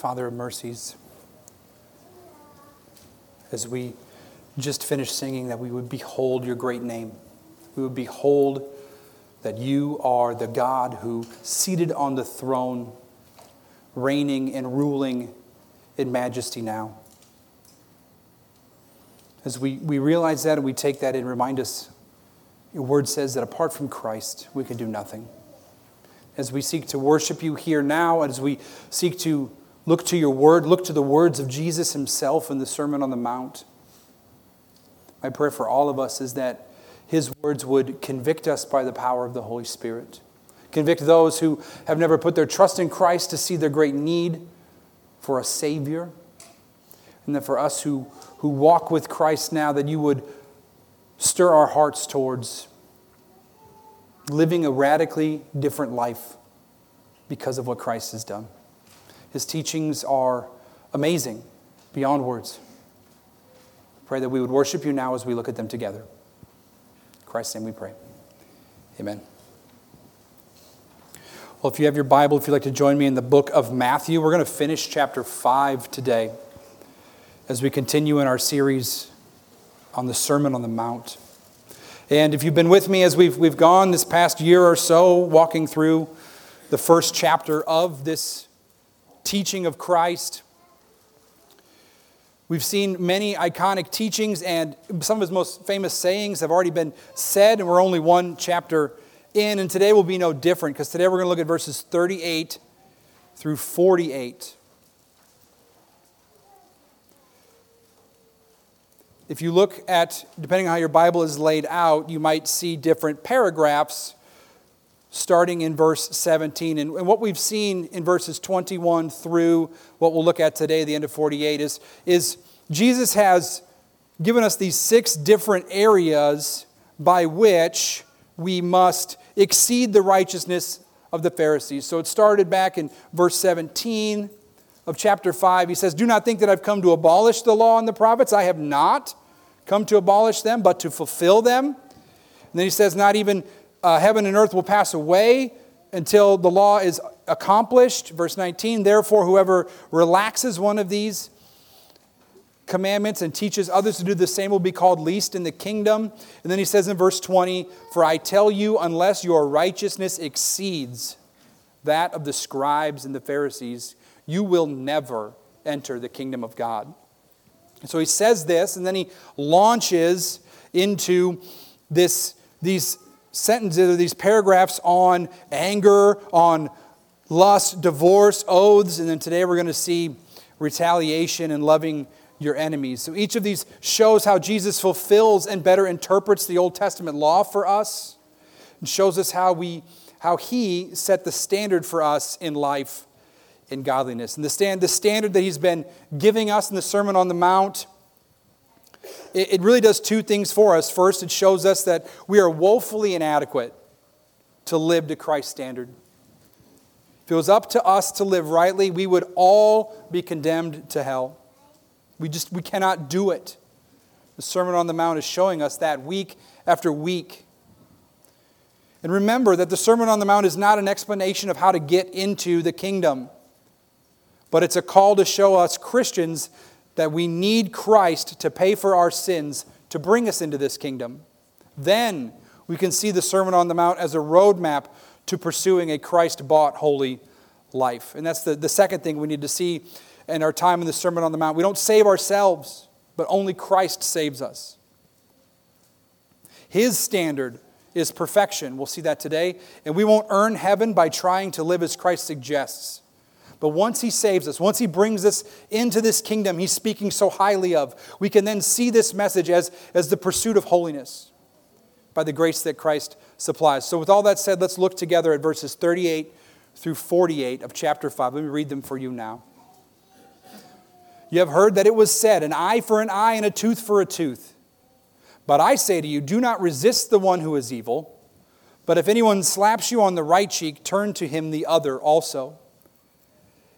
Father of mercies, as we just finished singing, that we would behold your great name. We would behold that you are the God who, seated on the throne, reigning and ruling in majesty now. As we, we realize that and we take that and remind us, your word says that apart from Christ, we can do nothing. As we seek to worship you here now, as we seek to look to your word, look to the words of Jesus himself in the Sermon on the Mount, my prayer for all of us is that his words would convict us by the power of the Holy Spirit. Convict those who have never put their trust in Christ to see their great need for a Savior. And that for us who, who walk with Christ now, that you would stir our hearts towards living a radically different life because of what Christ has done. His teachings are amazing, beyond words. Pray that we would worship you now as we look at them together. Christ's name we pray. Amen. Well, if you have your Bible, if you'd like to join me in the book of Matthew, we're going to finish chapter 5 today as we continue in our series on the Sermon on the Mount. And if you've been with me as we've, we've gone this past year or so, walking through the first chapter of this teaching of Christ, We've seen many iconic teachings, and some of his most famous sayings have already been said, and we're only one chapter in. And today will be no different because today we're going to look at verses 38 through 48. If you look at, depending on how your Bible is laid out, you might see different paragraphs starting in verse 17. And, and, what we've seen in verses 21 through what we'll look at today, the end of 48, is, is Jesus has given us these six different areas by which we must exceed the righteousness of the Pharisees. So it started back in verse 17 of chapter 5. He says, Do not think that I've come to abolish the law and the prophets. I have not come to abolish them, but to fulfill them. And then he says, Not even uh, heaven and earth will pass away until the law is accomplished. Verse 19, therefore, whoever relaxes one of these commandments and teaches others to do the same will be called least in the kingdom. And then he says in verse 20, For I tell you, unless your righteousness exceeds that of the scribes and the Pharisees, you will never enter the kingdom of God. And so he says this, and then he launches into this, these sentences or these paragraphs on anger, on lust, divorce, oaths, and then today we're going to see retaliation and loving your enemies. So each of these shows how Jesus fulfills and better interprets the Old Testament law for us and shows us how we how he set the standard for us in life in godliness. And the stand the standard that he's been giving us in the Sermon on the Mount it, it really does two things for us. First, it shows us that we are woefully inadequate to live to Christ's standard. If it was up to us to live rightly, we would all be condemned to hell. We just we cannot do it. The Sermon on the Mount is showing us that week after week. And remember that the Sermon on the Mount is not an explanation of how to get into the kingdom, but it's a call to show us Christians that we need Christ to pay for our sins to bring us into this kingdom. Then we can see the Sermon on the Mount as a roadmap to pursuing a Christ bought holy life. And that's the, the second thing we need to see in our time in the Sermon on the Mount. We don't save ourselves, but only Christ saves us. His standard is perfection. We'll see that today. And we won't earn heaven by trying to live as Christ suggests. But once He saves us, once He brings us into this kingdom He's speaking so highly of, we can then see this message as, as the pursuit of holiness by the grace that Christ supplies. So, with all that said, let's look together at verses 38 through 48 of chapter 5. Let me read them for you now. You have heard that it was said, an eye for an eye and a tooth for a tooth. But I say to you, do not resist the one who is evil. But if anyone slaps you on the right cheek, turn to him the other also.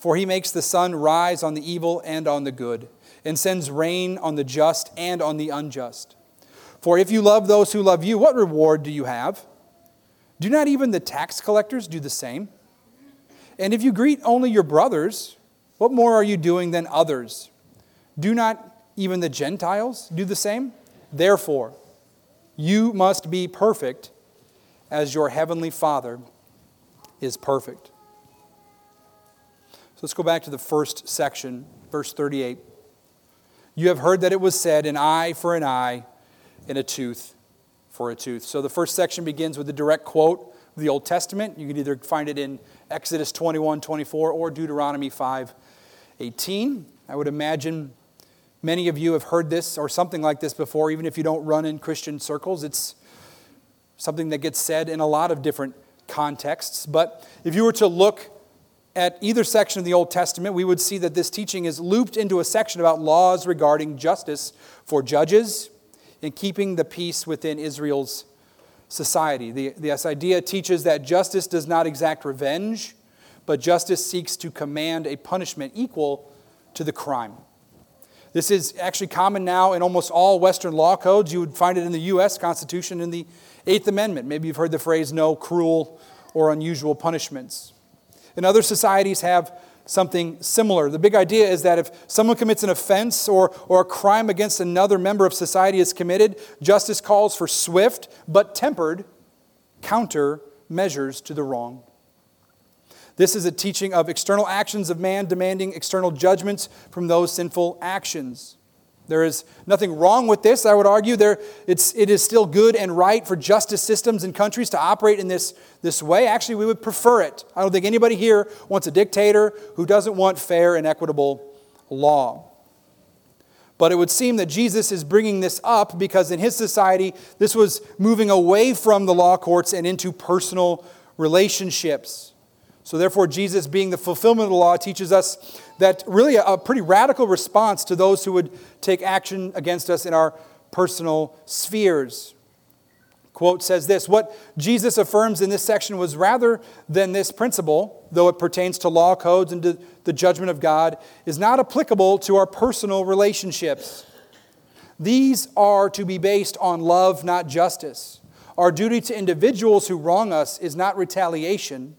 For he makes the sun rise on the evil and on the good, and sends rain on the just and on the unjust. For if you love those who love you, what reward do you have? Do not even the tax collectors do the same? And if you greet only your brothers, what more are you doing than others? Do not even the Gentiles do the same? Therefore, you must be perfect as your heavenly Father is perfect. So let's go back to the first section, verse 38. You have heard that it was said, an eye for an eye and a tooth for a tooth. So the first section begins with a direct quote of the Old Testament. You can either find it in Exodus 21 24 or Deuteronomy 5 18. I would imagine many of you have heard this or something like this before, even if you don't run in Christian circles. It's something that gets said in a lot of different contexts. But if you were to look at either section of the Old Testament, we would see that this teaching is looped into a section about laws regarding justice for judges and keeping the peace within Israel's society. The, this idea teaches that justice does not exact revenge, but justice seeks to command a punishment equal to the crime. This is actually common now in almost all Western law codes. You would find it in the U.S. Constitution in the Eighth Amendment. Maybe you've heard the phrase no cruel or unusual punishments. And other societies have something similar. The big idea is that if someone commits an offense or, or a crime against another member of society is committed, justice calls for swift but tempered counter measures to the wrong. This is a teaching of external actions of man demanding external judgments from those sinful actions. There is nothing wrong with this, I would argue. There, it's, it is still good and right for justice systems and countries to operate in this, this way. Actually, we would prefer it. I don't think anybody here wants a dictator who doesn't want fair and equitable law. But it would seem that Jesus is bringing this up because in his society, this was moving away from the law courts and into personal relationships. So, therefore, Jesus, being the fulfillment of the law, teaches us that really a, pretty radical response to those who would take action against us in our personal spheres. Quote says this What Jesus affirms in this section was rather than this principle, though it pertains to law codes and to the judgment of God, is not applicable to our personal relationships. These are to be based on love, not justice. Our duty to individuals who wrong us is not retaliation,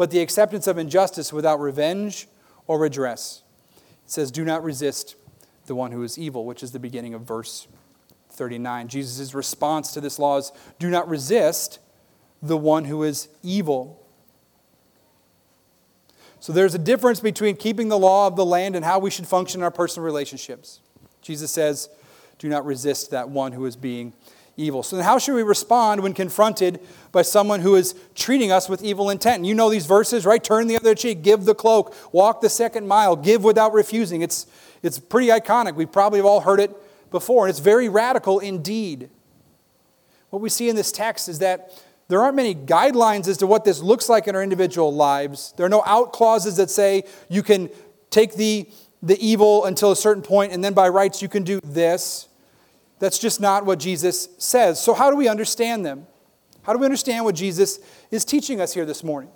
but the acceptance of injustice without revenge or redress. It says, Do not resist the one who is evil, which is the beginning of verse 39. Jesus' response to this law is, Do not resist the one who is evil. So there's a difference between keeping the law of the land and how we should function in our personal relationships. Jesus says, Do not resist that one who is being evil. So, how should we respond when confronted by someone who is treating us with evil intent? you know these verses, right? Turn the other cheek, give the cloak, walk the second mile, give without refusing. It's, it's pretty iconic. We probably have all heard it before, and it's very radical indeed. What we see in this text is that there aren't many guidelines as to what this looks like in our individual lives. There are no out clauses that say you can take the, the evil until a certain point, and then by rights you can do this. That's just not what Jesus says. So, how do we understand them? How do we understand what Jesus is teaching us here this morning?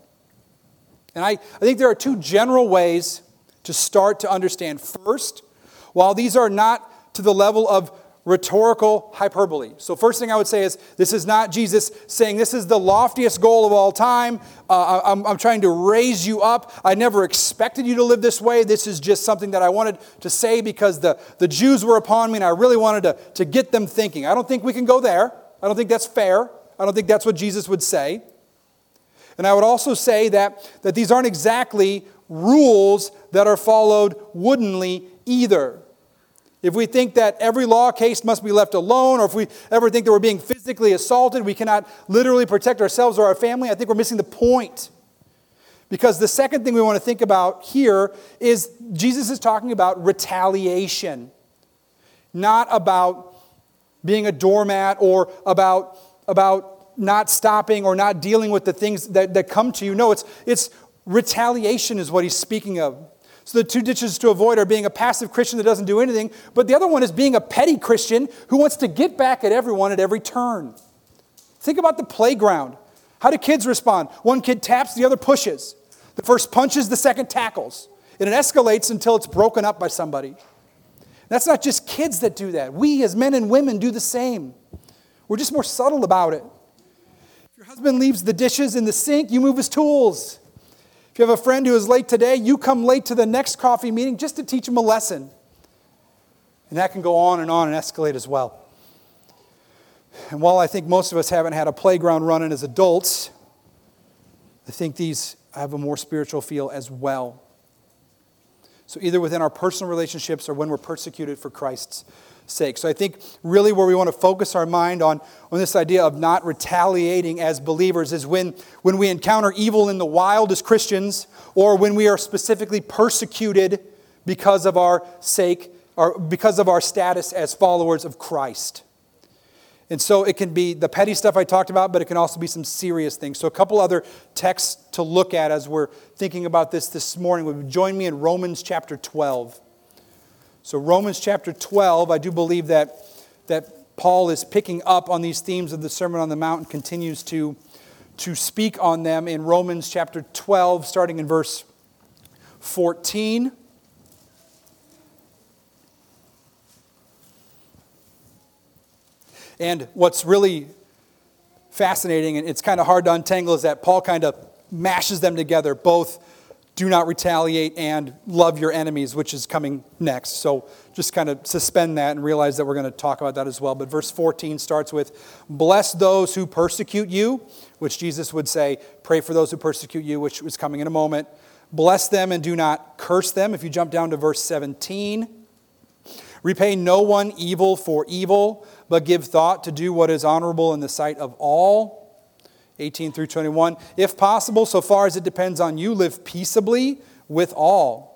And I, I think there are two general ways to start to understand. First, while these are not to the level of rhetorical hyperbole. So, first thing I would say is this is not Jesus saying this is the loftiest goal of all time. Uh, I'm, I'm trying to raise you up. I never expected you to live this way. This is just something that I wanted to say because the, the Jews were upon me and I really wanted to, to get them thinking. I don't think we can go there. I don't think that's fair. I don't think that's what Jesus would say. And I would also say that, that these aren't exactly rules that are followed woodenly either. If we think that every law case must be left alone, or if we ever think that we're being physically assaulted, we cannot literally protect ourselves or our family, I think we're missing the point. Because the second thing we want to think about here is Jesus is talking about retaliation, not about being a doormat or about, about not stopping or not dealing with the things that, that come to you. No, it's, it's retaliation is what he's speaking of. So the two ditches to avoid are being a passive Christian that doesn't do anything, but the other one is being a petty Christian who wants to get back at everyone at every turn. Think about the playground. How do kids respond? One kid taps, the other pushes. The first punches, the second tackles. And it escalates until it's broken up by somebody. That's not just kids that do that. We, as men and women, do the same. We're just more subtle about it. If your husband leaves the dishes in the sink, you move his tools. If you have a friend who is late today, you come late to the next coffee meeting just to teach him a lesson. And that can go on and on and escalate as well. And while I think most of us haven't had a playground running as adults, I think these have a more spiritual feel as well. So, either within our personal relationships or when we're persecuted for Christ's sake. So, I think really where we want to focus our mind on, on this idea of not retaliating as believers is when, when we encounter evil in the wild as Christians or when we are specifically persecuted because of our sake or because of our status as followers of Christ. And so it can be the petty stuff I talked about, but it can also be some serious things. So, a couple other texts to look at as we're thinking about this this morning would join me in Romans chapter 12. So, Romans chapter 12, I do believe that, that Paul is picking up on these themes of the Sermon on the Mount and continues to, to speak on them in Romans chapter 12, starting in verse 14. And what's really fascinating, and it's kind of hard to untangle, is that Paul kind of mashes them together both do not retaliate and love your enemies, which is coming next. So just kind of suspend that and realize that we're going to talk about that as well. But verse 14 starts with Bless those who persecute you, which Jesus would say, Pray for those who persecute you, which is coming in a moment. Bless them and do not curse them. If you jump down to verse 17, repay no one evil for evil but give thought to do what is honorable in the sight of all. 18 through 21. If possible, so far as it depends on you, live peaceably with all.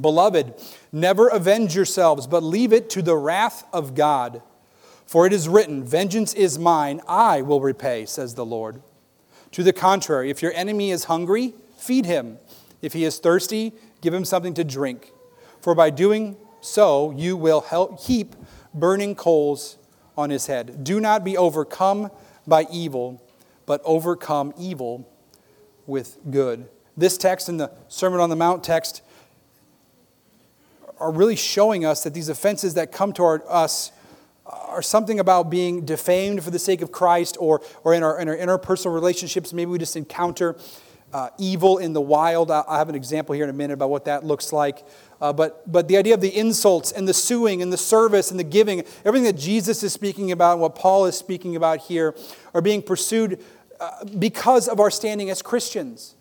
Beloved, never avenge yourselves, but leave it to the wrath of God. For it is written, Vengeance is mine, I will repay, says the Lord. To the contrary, if your enemy is hungry, feed him. If he is thirsty, give him something to drink. For by doing so, you will help heap burning coals on his head. Do not be overcome by evil, but overcome evil with good. This text and the Sermon on the Mount text are really showing us that these offenses that come toward us are something about being defamed for the sake of Christ or, or in, our, in our interpersonal relationships. Maybe we just encounter uh, evil in the wild. I'll have an example here in a minute about what that looks like. Uh, but, but the idea of the insults and the suing and the service and the giving, everything that Jesus is speaking about and what Paul is speaking about here, are being pursued because of our standing as Christians.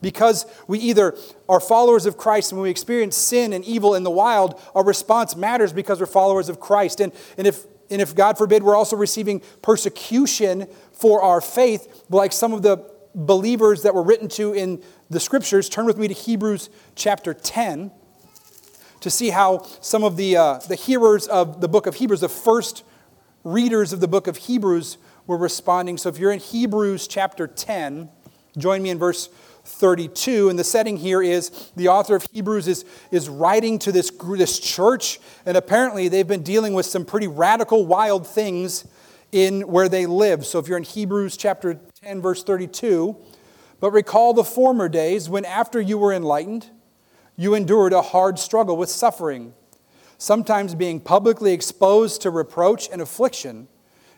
Because we either are followers of Christ and when we experience sin and evil in the wild, our response matters because we're followers of Christ. And, and, if, and if, God forbid, we're also receiving persecution for our faith, like some of the believers that were written to in the scriptures, turn with me to Hebrews chapter 10 to see how some of the, uh, the hearers of the book of Hebrews, the first readers of the book of Hebrews, were responding. So if you're in Hebrews chapter 10, join me in verse 32. And the setting here is the author of Hebrews is, is writing to this, this church, and apparently they've been dealing with some pretty radical, wild things in where they live. So if you're in Hebrews chapter 10, verse 32, but recall the former days when after you were enlightened, you endured a hard struggle with suffering, sometimes being publicly exposed to reproach and affliction,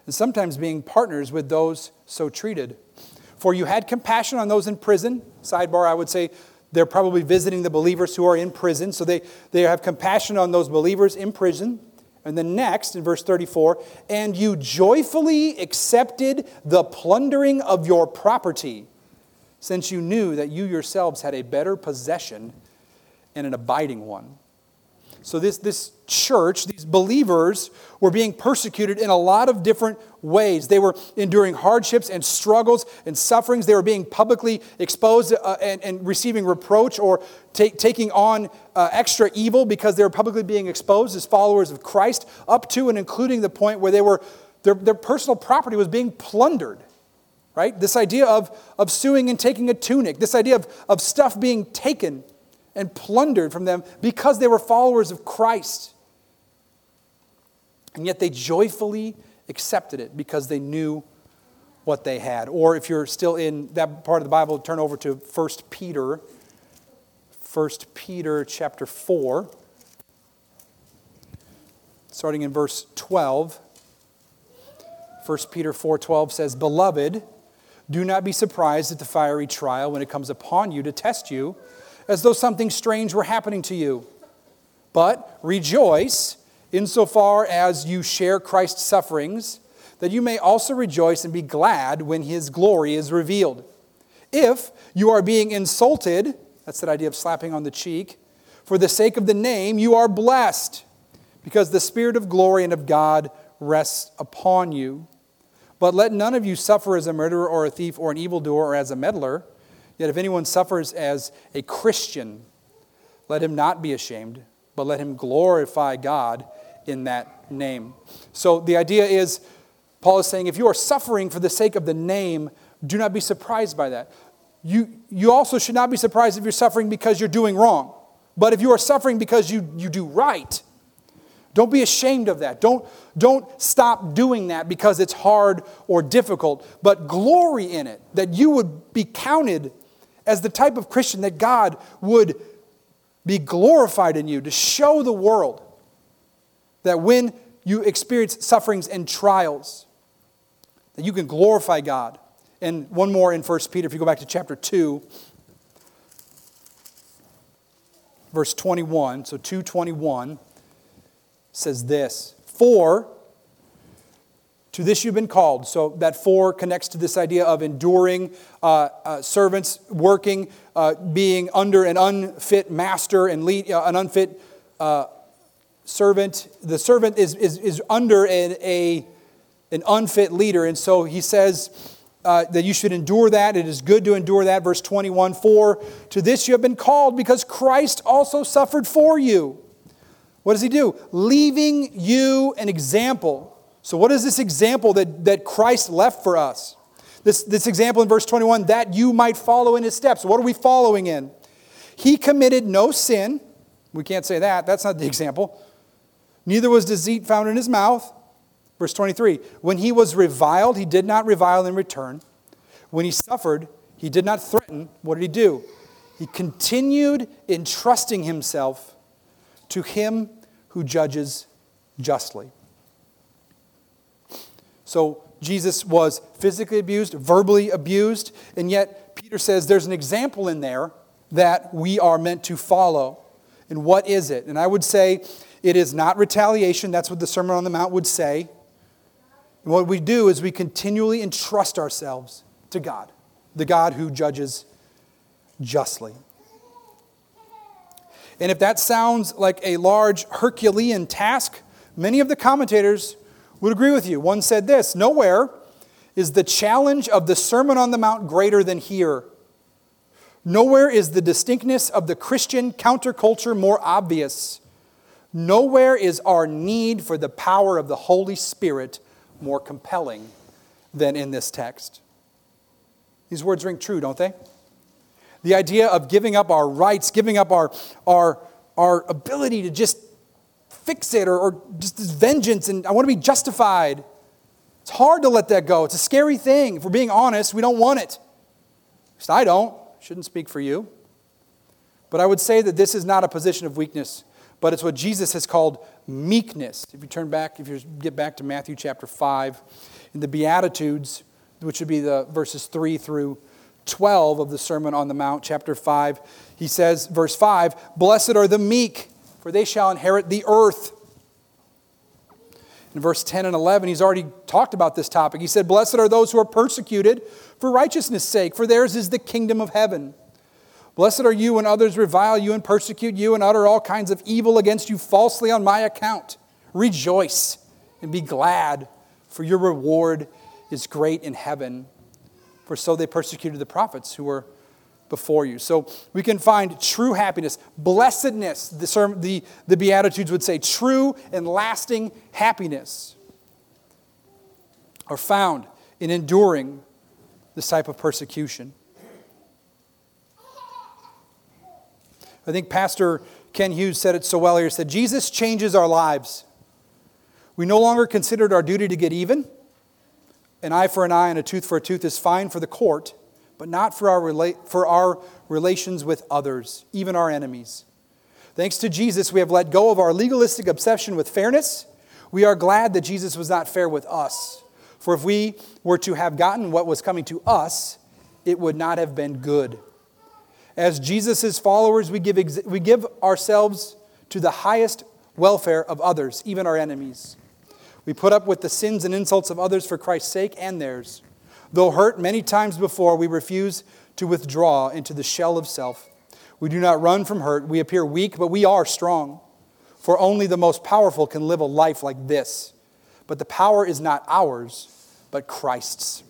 and sometimes being partners with those so treated. For you had compassion on those in prison. Sidebar, I would say they're probably visiting the believers who are in prison. So they, they have compassion on those believers in prison. And then next, in verse 34, and you joyfully accepted the plundering of your property, since you knew that you yourselves had a better possession and an abiding one. So, this, this church, these believers, were being persecuted in a lot of different ways. They were enduring hardships and struggles and sufferings. They were being publicly exposed uh, and, and, receiving reproach or take, taking on uh, extra evil because they were publicly being exposed as followers of Christ, up to and including the point where they were, their, their personal property was being plundered. Right? This idea of, of suing and taking a tunic, this idea of, of stuff being taken and plundered from them because they were followers of Christ. And yet they joyfully accepted it because they knew what they had. Or if you're still in that part of the Bible, turn over to 1 Peter. 1 Peter chapter 4, starting in verse 12. 1 Peter 4:12 says, "Beloved, do not be surprised at the fiery trial when it comes upon you to test you, as though something strange were happening to you. But rejoice insofar as you share Christ's sufferings, that you may also rejoice and be glad when his glory is revealed. If you are being insulted, that's that idea of slapping on the cheek, for the sake of the name, you are blessed, because the Spirit of glory and of God rests upon you. But let none of you suffer as a murderer or a thief or an evildoer or as a meddler. Yet if anyone suffers as a Christian, let him not be ashamed, but let him glorify God in that name. So the idea is, Paul is saying, if you are suffering for the sake of the name, do not be surprised by that. You, you also should not be surprised if you're suffering because you're doing wrong. But if you are suffering because you, you do right, don't be ashamed of that. Don't, don't stop doing that because it's hard or difficult, but glory in it, that you would be counted as the type of Christian that God would be glorified in you to show the world that when you experience sufferings and trials, that you can glorify God. And one more in 1 Peter, if you go back to chapter 2, verse 21, so 221 says this For to this you've been called. So that four connects to this idea of enduring uh, uh, servants, working, uh, being under an unfit master and lead, uh, an unfit uh, servant. The servant is, is, is under an, a, an unfit leader. And so he says uh, that you should endure that. It is good to endure that. Verse 21 For to this you have been called because Christ also suffered for you. What does he do? Leaving you an example so, what is this example that, that Christ left for us? This, this example in verse 21 that you might follow in his steps. What are we following in? He committed no sin. We can't say that. That's not the example. Neither was deceit found in his mouth. Verse 23 When he was reviled, he did not revile in return. When he suffered, he did not threaten. What did he do? He continued entrusting himself to him who judges justly. So Jesus was physically abused, verbally abused, and yet Peter says there's an example in there that we are meant to follow. And what is it? And I would say it is not retaliation. That's what the Sermon on the Mount would say. And what we do is we continually entrust ourselves to God, the God who judges justly. And if that sounds like a large Herculean task, many of the commentators would agree with you. One said this Nowhere is the challenge of the Sermon on the Mount greater than here. Nowhere is the distinctness of the Christian counterculture more obvious. Nowhere is our need for the power of the Holy Spirit more compelling than in this text. These words ring true, don't they? The idea of giving up our rights, giving up our, our, our ability to just fix it or, or just this vengeance and I want to be justified. It's hard to let that go. It's a scary thing. If we're being honest, we don't want it. At least I don't. Shouldn't speak for you. But I would say that this is not a position of weakness, but it's what Jesus has called meekness. If you turn back, if you get back to Matthew chapter 5, in the Beatitudes, which would be the verses 3 through 12 of the Sermon on the Mount, chapter 5, he says, verse 5, Blessed are the meek for they shall inherit the earth. In verse 10 and 11, he's already talked about this topic. He said, Blessed are those who are persecuted for righteousness' sake, for theirs is the kingdom of heaven. Blessed are you when others revile you and persecute you and utter all kinds of evil against you falsely on my account. Rejoice and be glad, for your reward is great in heaven. For so they persecuted the prophets who were before you. So we can find true happiness, blessedness, the, sermon, the, the Beatitudes would say, true and lasting happiness are found in enduring this type of persecution. I think Pastor Kent Hughes said it so well here. He said, Jesus changes our lives. We no longer consider it our duty to get even. An eye for an eye and a tooth for a tooth is fine for the court, but not for our, rela- for our relations with others, even our enemies. Thanks to Jesus, we have let go of our legalistic obsession with fairness. We are glad that Jesus was not fair with us. For if we were to have gotten what was coming to us, it would not have been good. As Jesus' followers, we give, ex- we give ourselves to the highest welfare of others, even our enemies. We put up with the sins and insults of others for Christ's sake and theirs. Though hurt many times before, we refuse to withdraw into the shell of self. We do not run from hurt. We appear weak, but we are strong. For only the most powerful can live a life like this. But the power is not ours, but Christ's.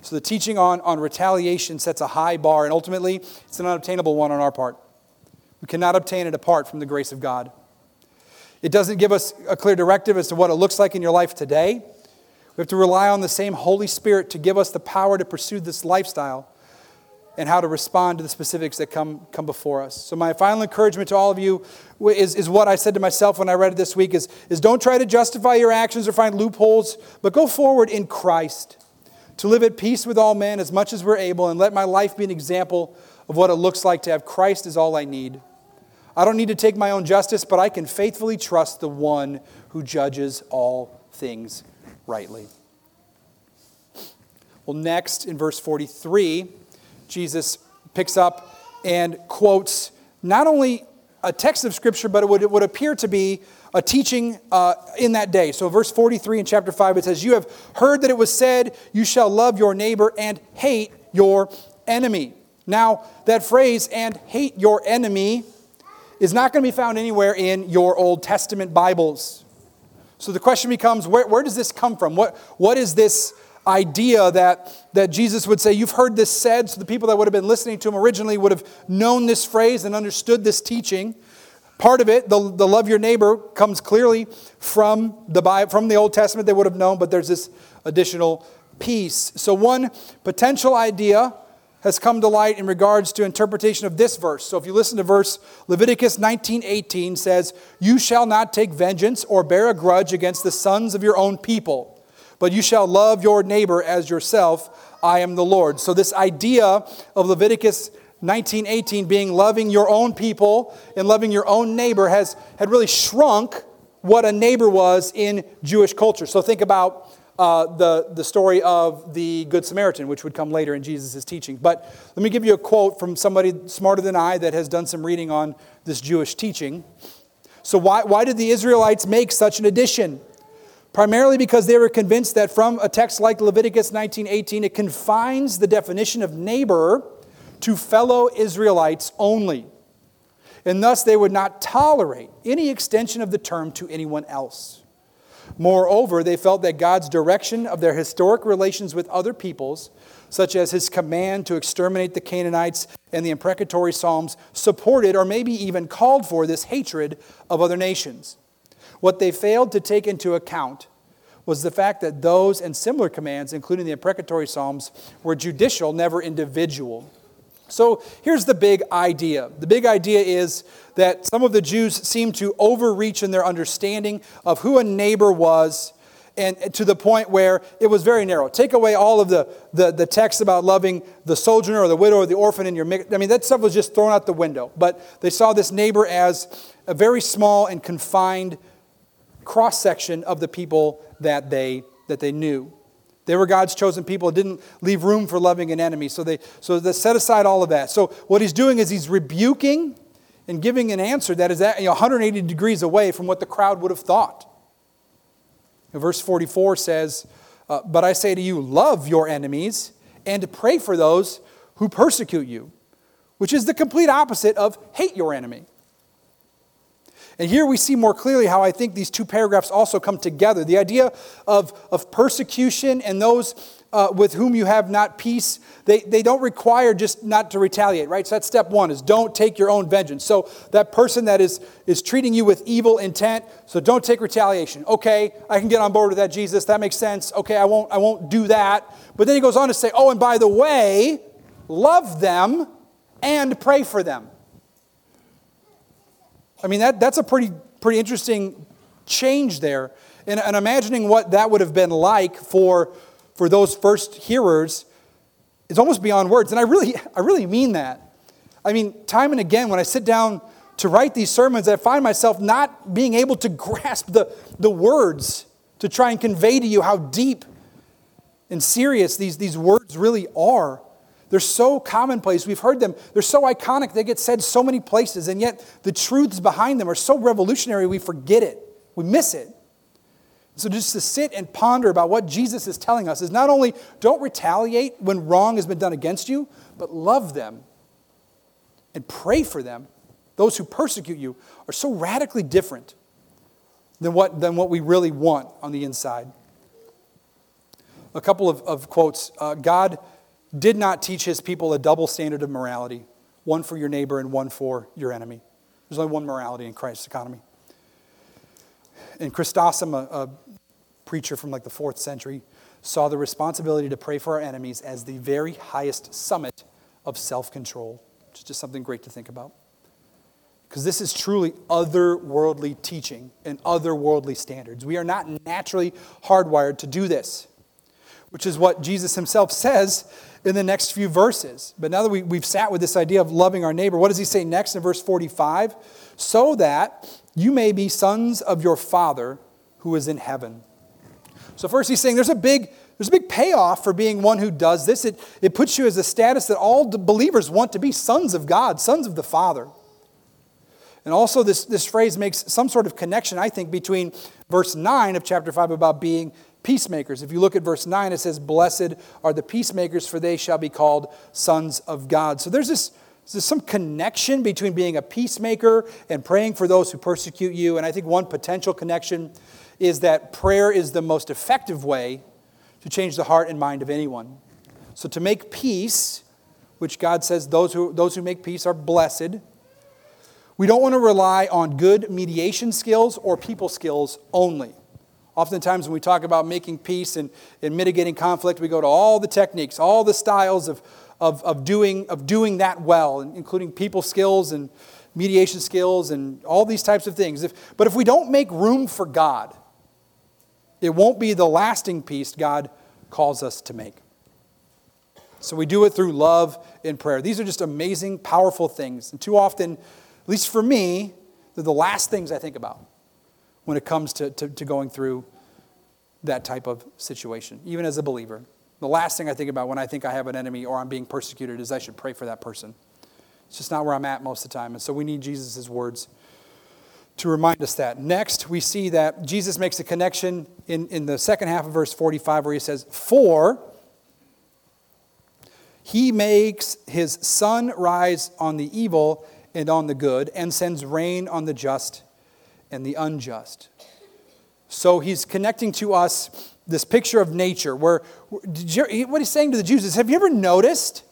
So the teaching on, on retaliation sets a high bar, and ultimately, it's an unobtainable one on our part. We cannot obtain it apart from the grace of God. It doesn't give us a clear directive as to what it looks like in your life today. We have to rely on the same Holy Spirit to give us the power to pursue this lifestyle and how to respond to the specifics that come, come before us. So, my final encouragement to all of you is, is what I said to myself when I read it this week is, is don't try to justify your actions or find loopholes, but go forward in Christ to live at peace with all men as much as we're able, and let my life be an example of what it looks like to have Christ as all I need. I don't need to take my own justice, but I can faithfully trust the one who judges all things rightly. Well, next in verse 43, Jesus picks up and quotes not only a text of Scripture, but it would, it would appear to be a teaching uh, in that day. So, verse 43 in chapter 5, it says, You have heard that it was said, You shall love your neighbor and hate your enemy. Now, that phrase, and hate your enemy, is not going to be found anywhere in your Old Testament Bibles. So the question becomes where, where does this come from? What, what is this idea that, that Jesus would say, You've heard this said? So the people that would have been listening to him originally would have known this phrase and understood this teaching. Part of it, the, the love your neighbor, comes clearly from the, Bible, from the Old Testament. They would have known, but there's this additional piece. So, one potential idea has come to light in regards to interpretation of this verse. So if you listen to verse Leviticus 19:18 says, "You shall not take vengeance or bear a grudge against the sons of your own people, but you shall love your neighbor as yourself. I am the Lord." So this idea of Leviticus 19:18 being loving your own people and loving your own neighbor has had really shrunk what a neighbor was in Jewish culture. So think about uh, the, the story of the Good Samaritan, which would come later in Jesus' teaching. But let me give you a quote from somebody smarter than I that has done some reading on this Jewish teaching. So, why, why did the Israelites make such an addition? Primarily because they were convinced that from a text like Leviticus 19:18, it confines the definition of neighbor to fellow Israelites only. And thus they would not tolerate any extension of the term to anyone else. Moreover, they felt that God's direction of their historic relations with other peoples, such as his command to exterminate the Canaanites and the imprecatory Psalms, supported or maybe even called for this hatred of other nations. What they failed to take into account was the fact that those and similar commands, including the imprecatory Psalms, were judicial, never individual. So here's the big idea. The big idea is that some of the Jews seem to overreach in their understanding of who a neighbor was and to the point where it was very narrow. Take away all of the, the, the text about loving the sojourner or the widow or the orphan in your I mean, that stuff was just thrown out the window. But they saw this neighbor as a very small and confined cross section of the people that they, that they knew. They were God's chosen people. It didn't leave room for loving an enemy. So they, so they set aside all of that. So what he's doing is he's rebuking and giving an answer that is at, you know, 180 degrees away from what the crowd would have thought. Verse 44 says, uh, But I say to you, love your enemies and pray for those who persecute you, which is the complete opposite of hate your enemy. And here we see more clearly how I think these two paragraphs also come together. The idea of, of persecution and those uh, with whom you have not peace, they, they don't require just not to retaliate, right? So that's step one is don't take your own vengeance. So that person that is, is treating you with evil intent, so don't take retaliation. Okay, I can get on board with that, Jesus. That makes sense. Okay, I won't, I won't do that. But then he goes on to say, oh, and by the way, love them and pray for them. I mean, that, that's a pretty, pretty interesting change there. And, and imagining what that would have been like for, for those first hearers is almost beyond words. And I really, I really mean that. I mean, time and again, when I sit down to write these sermons, I find myself not being able to grasp the, the words to try and convey to you how deep and serious these, these words really are. They're so commonplace. We've heard them. They're so iconic. They get said so many places, and yet the truths behind them are so revolutionary we forget it. We miss it. So just to sit and ponder about what Jesus is telling us is not only don't retaliate when wrong has been done against you, but love them and pray for them. Those who persecute you are so radically different than what, than what we really want on the inside. A couple of, of quotes. Uh, God did not teach his people a double standard of morality, one for your neighbor and one for your enemy. There's only one morality in Christ's economy. And Chrysostom, a, a preacher from like the fourth century, saw the responsibility to pray for our enemies as the very highest summit of self control, which is just something great to think about. Because this is truly otherworldly teaching and otherworldly standards. We are not naturally hardwired to do this, which is what Jesus himself says in the next few verses. But now that we, we've sat with this idea of loving our neighbor, what does he say next in verse 45? So that you may be sons of your Father who is in heaven. So, first, he's saying there's a big there's a big payoff for being one who does this. It, it puts you as a status that all believers want to be sons of God, sons of the Father. And also, this, this phrase makes some sort of connection, I think, between verse 9 of chapter 5 about being peacemakers. If you look at verse 9, it says, Blessed are the peacemakers, for they shall be called sons of God. So there's this there's some connection between being a peacemaker and praying for those who persecute you. And I think one potential connection is that prayer is the most effective way to change the heart and mind of anyone. So to make peace, which God says those who, those who make peace are blessed, we don't want to rely on good mediation skills or people skills only. Oftentimes, when we talk about making peace and, and mitigating conflict, we go to all the techniques, all the styles of, of, of, doing, of doing that well, including people skills and mediation skills and all these types of things. If, but if we don't make room for God, it won't be the lasting peace God calls us to make. So we do it through love and prayer. These are just amazing, powerful things. And too often, at least for me, they're the last things I think about when it comes to, to, to going through that type of situation, even as a believer. The last thing I think about when I think I have an enemy or I'm being persecuted is I should pray for that person. It's just not where I'm at most of the time. And so we need Jesus' words to remind us that. Next, we see that Jesus makes a connection in, in the second half of verse 45 where he says, For he makes his sun rise on the evil and on the good, and sends rain on the just and the unjust. So he's connecting to us this picture of nature where you, what he's saying to the Jews is have you ever noticed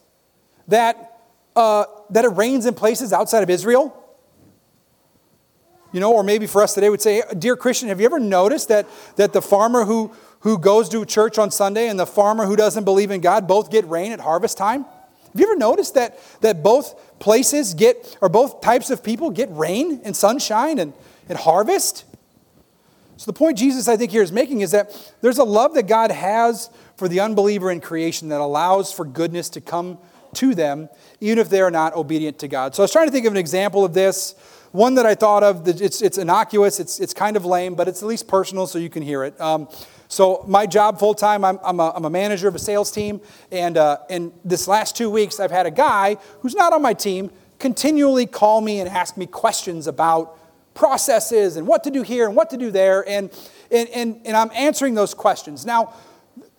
that, uh, that it rains in places outside of Israel? You know, or maybe for us today would say, Dear Christian, have you ever noticed that, that the farmer who, who goes to church on Sunday and the farmer who doesn't believe in God both get rain at harvest time? Have you ever noticed that, that both places get, or both types of people get rain and sunshine and, and harvest? So, the point Jesus, I think, here is making is that there's a love that God has for the unbeliever in creation that allows for goodness to come to them, even if they are not obedient to God. So, I was trying to think of an example of this. One that I thought of, it's, it's innocuous, it's, it's kind of lame, but it's at least personal so you can hear it. Um, so, my job full time, I'm, I'm, I'm, a manager of a sales team. And, uh, and this last two weeks, I've had a guy who's not on my team continually call me and ask me questions about processes and what to do here and what to do there. And, and, and, and I'm answering those questions. Now,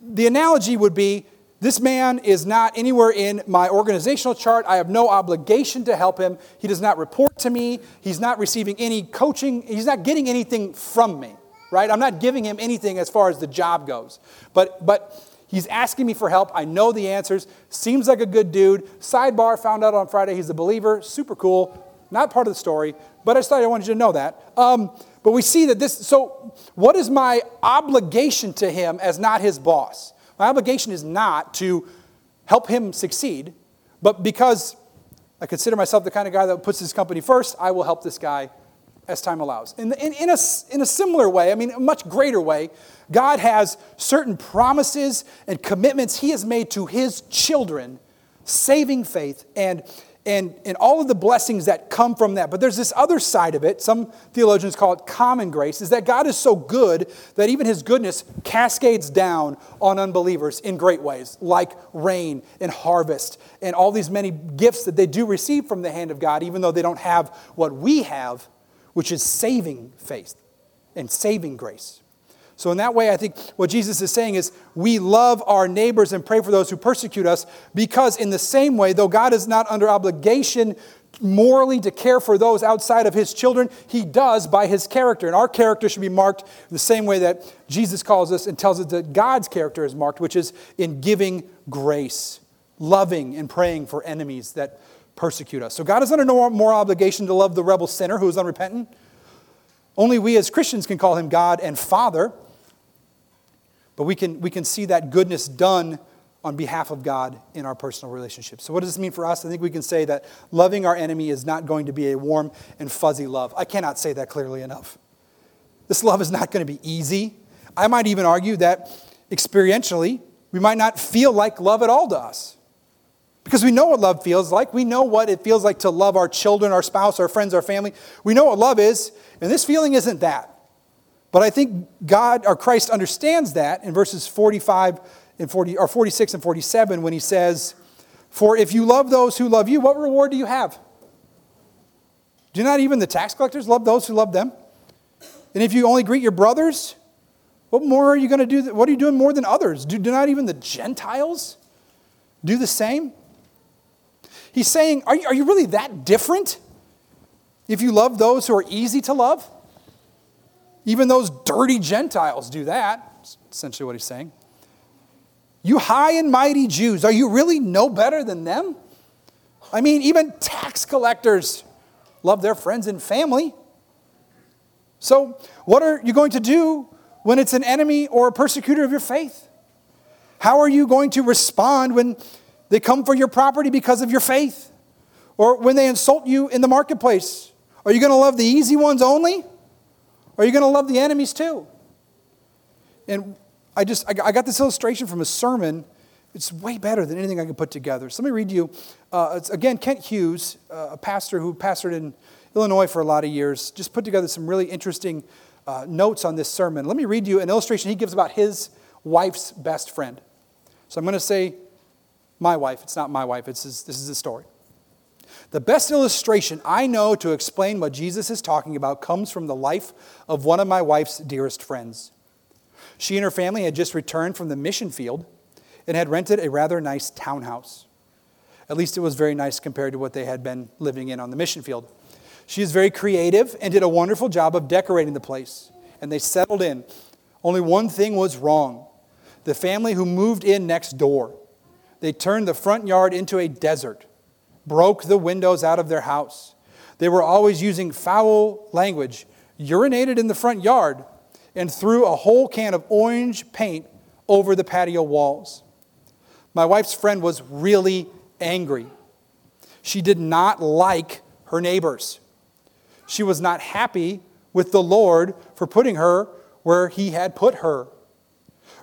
the analogy would be this man is not anywhere in my organizational chart. I have no obligation to help him. He does not report to me. He's not receiving any coaching. He's not getting anything from me, right? I'm not giving him anything as far as the job goes. But, but he's asking me for help. I know the answers. Seems like a good dude. Sidebar, found out on Friday he's a believer. Super cool. Not part of the story, but I just thought I wanted you to know that. Um, but we see that this, so what is my obligation to him as not his boss? My obligation is not to help him succeed, but because I consider myself the kind of guy that puts his company first, I will help this guy as time allows. In, in, in, a, in a similar way, I mean, a much greater way, God has certain promises and commitments He has made to His children, saving faith and, and, and all of the blessings that come from that. But there's this other side of it, some theologians call it common grace, is that God is so good that even His goodness cascades down on unbelievers in great ways, like rain and harvest and all these many gifts that they do receive from the hand of God, even though they don't have what we have which is saving faith and saving grace. So, in that way, I think what Jesus is saying is we love our neighbors and pray for those who persecute us because, in the same way, though God is not under obligation morally to care for those outside of his children, he does by his character. And our character should be marked the same way that Jesus calls us and tells us that God's character is marked, which is in giving grace, loving and praying for enemies that persecute us. So God is under no more obligation to love the rebel sinner who is unrepentant. Only we as Christians can call him God and Father. But we can, we can see that goodness done on behalf of God in our personal relationships. So, what does this mean for us? I think we can say that loving our enemy is not going to be a warm and fuzzy love. I cannot say that clearly enough. This love is not going to be easy. I might even argue that experientially, we might not feel like love at all to us. Because we know what love feels like. We know what it feels like to love our children, our spouse, our friends, our family. We know what love is, and this feeling isn't that. But I think God or Christ understands that in verses 45 and 40 or 46 and 47 when he says, "For if you love those who love you, what reward do you have? Do not even the tax collectors love those who love them? And if you only greet your brothers, what more are you going to do? What are you doing more than others? Do, do not even the Gentiles do the same? He's saying, are you, are you really that different if you love those who are easy to love? Even those dirty Gentiles do that. Essentially what he's saying. You high and mighty Jews, are you really no better than them? I mean, even tax collectors love their friends and family. So, what are you going to do when it's an enemy or a persecutor of your faith? How are you going to respond when they come for your property because of your faith. Or when they insult you in the marketplace. Are you going to love the easy ones only? Are you going to love the enemies too? And I just, I got this illustration from a sermon. It's way better than anything I could put together. So let me read you. Uh, again, Kent Hughes, uh, a pastor who pastored in Illinois for a lot of years, just put together some really interesting uh, notes on this sermon. Let me read you an illustration he gives about his wife's best friend. So I'm going to say my wife. It's not my wife, it's his, this is his story. The best illustration I know to explain what Jesus is talking about comes from the life of one of my wife's dearest friends. She and her family had just returned from the mission field and had rented a rather nice townhouse. At least it was very nice compared to what they had been living in on the mission field. She is very creative and did a wonderful job of decorating the place, and they settled in. Only one thing was wrong the family who moved in next door they turned the front yard into a desert, broke the windows out of their house. They were always using foul language, urinated in the front yard, and threw a whole can of orange paint over the patio walls. My wife's friend was really angry. She did not like her neighbors. She was not happy with the Lord for putting her where He had put her.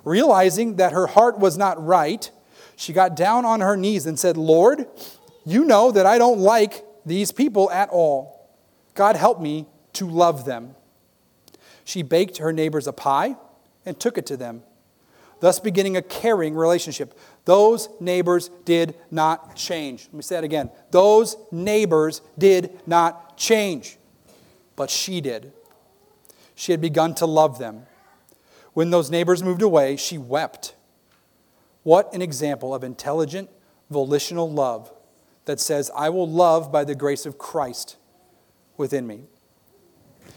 Realizing that her heart was not right, she got down on her knees and said, Lord, you know that I don't like these people at all. God help me to love them. She baked her neighbors a pie and took it to them, thus beginning a caring relationship. Those neighbors did not change. Let me say that again. Those neighbors did not change, but she did. She had begun to love them. When those neighbors moved away, she wept what an example of intelligent, volitional love that says, I will love by the grace of Christ within me.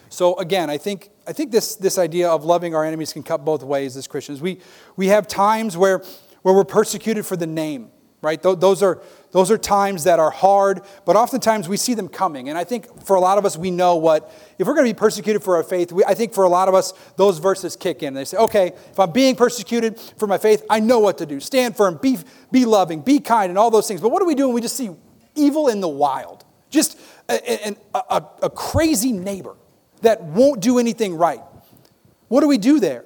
So again, I think, I think this, this idea of loving our enemies can cut both ways as Christians. We, we have times where, where we're persecuted for the name right? Those are, those are times that are hard, but oftentimes we see them coming. And I think for a lot of us, we know what, if we're going to be persecuted for our faith, we, I think for a lot of us, those verses kick in. They say, okay, if I'm being persecuted for my faith, I know what to do. Stand firm, be, be loving, be kind, and all those things. But what do we do when we just see evil in the wild? Just a, a, a, a crazy neighbor that won't do anything right. What do we do there?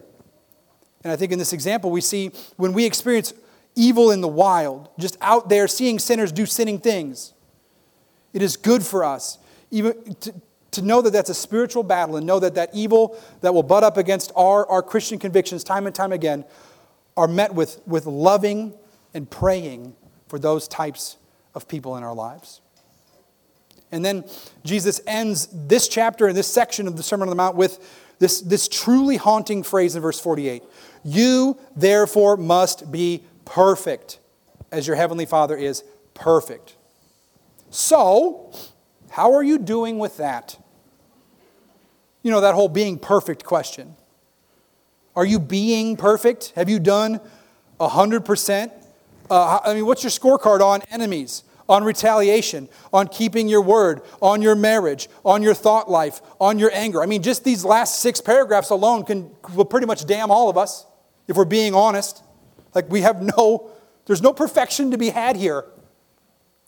And I think in this example, we see when we experience evil in the wild, just out there seeing sinners do sinning things, it is good for us even to, to know that that's a spiritual battle and know that that evil that will butt up against our, our Christian convictions time and time again are met with, with loving and praying for those types of people in our lives. And then Jesus ends this chapter and this section of the Sermon on the Mount with this, this truly haunting phrase in verse 48 You therefore must be perfect, as your heavenly Father is perfect. So, how are you doing with that? You know, that whole being perfect question. Are you being perfect? Have you done 100%? Uh, I mean, what's your scorecard on enemies, on retaliation, on keeping your word, on your marriage, on your thought life, on your anger? I mean, just these last six paragraphs alone can will pretty much damn all of us if we're being honest. Like we have no, there's no perfection to be had here.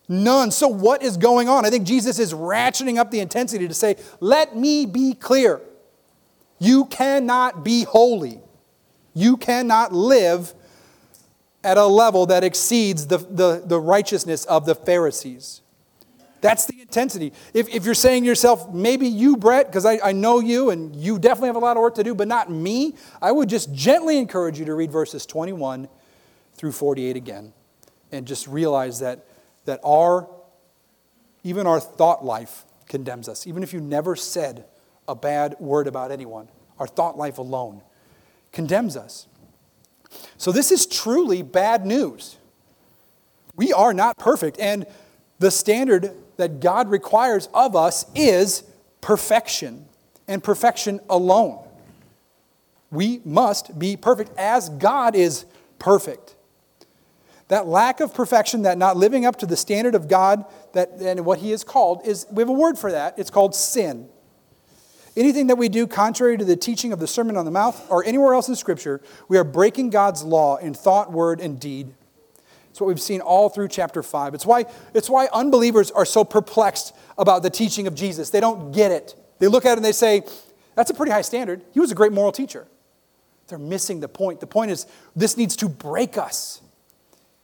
None. So, what is going on? I think Jesus is ratcheting up the intensity to say, let me be clear. You cannot be holy. You cannot live at a level that exceeds the, the, the righteousness of the Pharisees. That's the intensity. If, if you're saying to yourself, maybe you, Brett, because I, I know you and you definitely have a lot of work to do, but not me, I would just gently encourage you to read verses 21 through 48 again and just realize that that our, even our thought life condemns us. Even if you never said a bad word about anyone, our thought life alone condemns us. So this is truly bad news. We are not perfect, and the standard that God requires of us is perfection, and perfection alone. We must be perfect as God is perfect. That lack of perfection, that not living up to the standard of God that, and what He has called, is we have a word for that. It's called sin. Anything that we do contrary to the teaching of the Sermon on the Mount or anywhere else in Scripture, we are breaking God's law in thought, word, and deed. It's what we've seen all through chapter 5. It's why, it's why unbelievers are so perplexed about the teaching of Jesus. They don't get it. They look at it and they say, that's a pretty high standard. He was a great moral teacher. They're missing the point. The point is, this needs to break us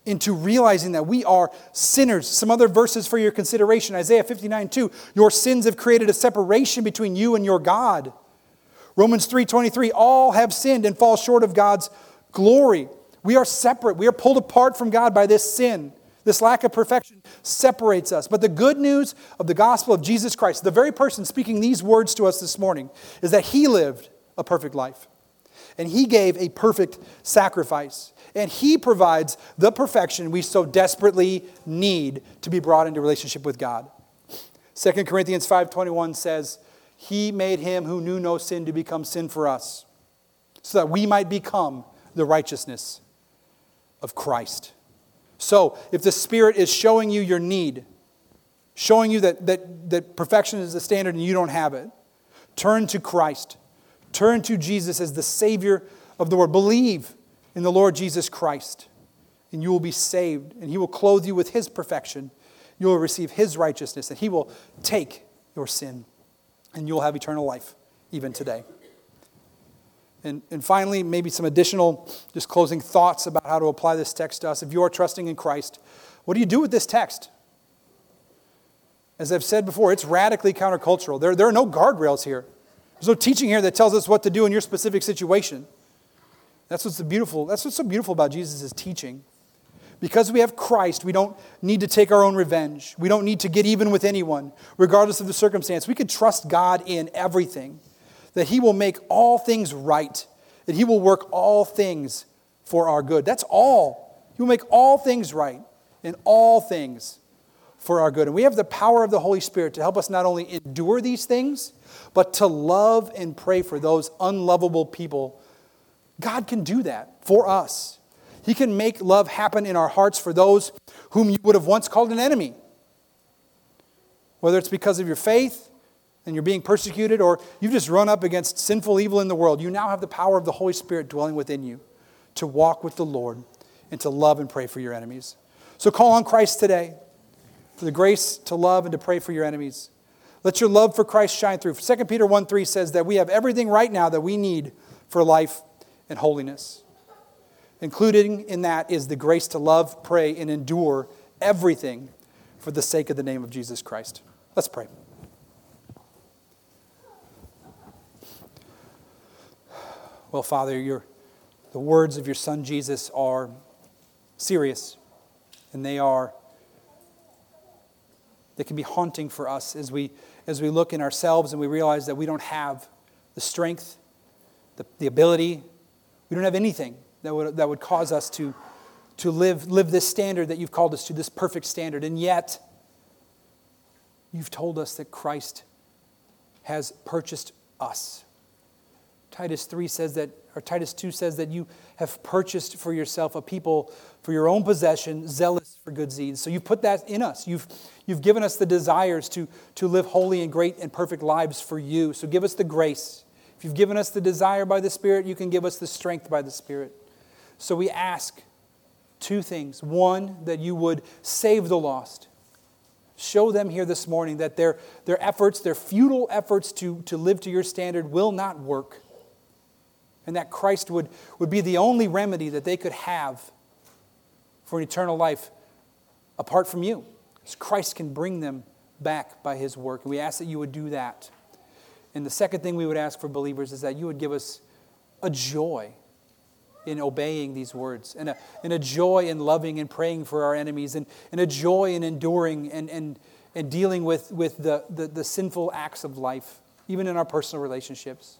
into realizing that we are sinners. Some other verses for your consideration Isaiah 59 2. Your sins have created a separation between you and your God. Romans 3:23 all have sinned and fall short of God's glory. We are separate. We are pulled apart from God by this sin. This lack of perfection separates us. But the good news of the gospel of Jesus Christ, the very person speaking these words to us this morning, is that he lived a perfect life. And he gave a perfect sacrifice and He provides the perfection we so desperately need to be brought into relationship with God. 2 Corinthians 5:21 says, "He made him who knew no sin to become sin for us, so that we might become the righteousness of Christ." So, if the Spirit is showing you your need, showing you that, that, that perfection is the standard and you don't have it, turn to Christ. Turn to Jesus as the Savior of the world. Believe in the Lord Jesus Christ, and you will be saved, and He will clothe you with His perfection. You will receive His righteousness, and He will take your sin, and you will have eternal life even today. And, and finally, maybe some additional, just closing thoughts about how to apply this text to us. If you are trusting in Christ, what do you do with this text? As I've said before, it's radically countercultural. There, there are no guardrails here. There's no teaching here that tells us what to do in your specific situation. That's what's, beautiful, that's what's so beautiful about Jesus' teaching. Because we have Christ, we don't need to take our own revenge. We don't need to get even with anyone, regardless of the circumstance. We can trust God in everything, that He will make all things right, that He will work all things for our good. That's all. He will make all things right in all things for our good. And we have the power of the Holy Spirit to help us not only endure these things, but to love and pray for those unlovable people God can do that for us. He can make love happen in our hearts for those whom you would have once called an enemy. Whether it's because of your faith and you're being persecuted or you've just run up against sinful evil in the world, you now have the power of the Holy Spirit dwelling within you to walk with the Lord and to love and pray for your enemies. So call on Christ today for the grace to love and to pray for your enemies. Let your love for Christ shine through. 2 Peter 1 3 says that we have everything right now that we need for life and holiness. Including in that is the grace to love, pray, and endure everything for the sake of the name of Jesus Christ. Let's pray. Well, Father, your, the words of your Son Jesus are serious, and they are they can be haunting for us as we as we look in ourselves and we realize that we don't have the strength, the, the ability, we don't have anything that would, that would cause us to, to live, live this standard that you've called us to, this perfect standard. And yet, you've told us that Christ has purchased us. Titus 3 says that, or Titus 2 says that you have purchased for yourself a people for your own possession, zealous for good deeds. So you put that in us. You've, you've given us the desires to, to live holy and great and perfect lives for you. So give us the grace. If you've given us the desire by the Spirit, you can give us the strength by the Spirit. So we ask two things. One, that you would save the lost. Show them here this morning that their, their efforts, their futile efforts to, to live to your standard, will not work. And that Christ would, would be the only remedy that they could have for an eternal life apart from you. Because Christ can bring them back by his work. And we ask that you would do that. And the second thing we would ask for believers is that you would give us a joy in obeying these words, and a, and a joy in loving and praying for our enemies, and, and a joy in enduring and, and, and dealing with, with the, the, the sinful acts of life, even in our personal relationships.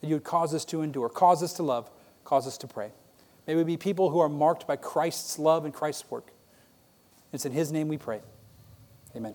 That you would cause us to endure, cause us to love, cause us to pray. May we be people who are marked by Christ's love and Christ's work. It's in His name we pray. Amen.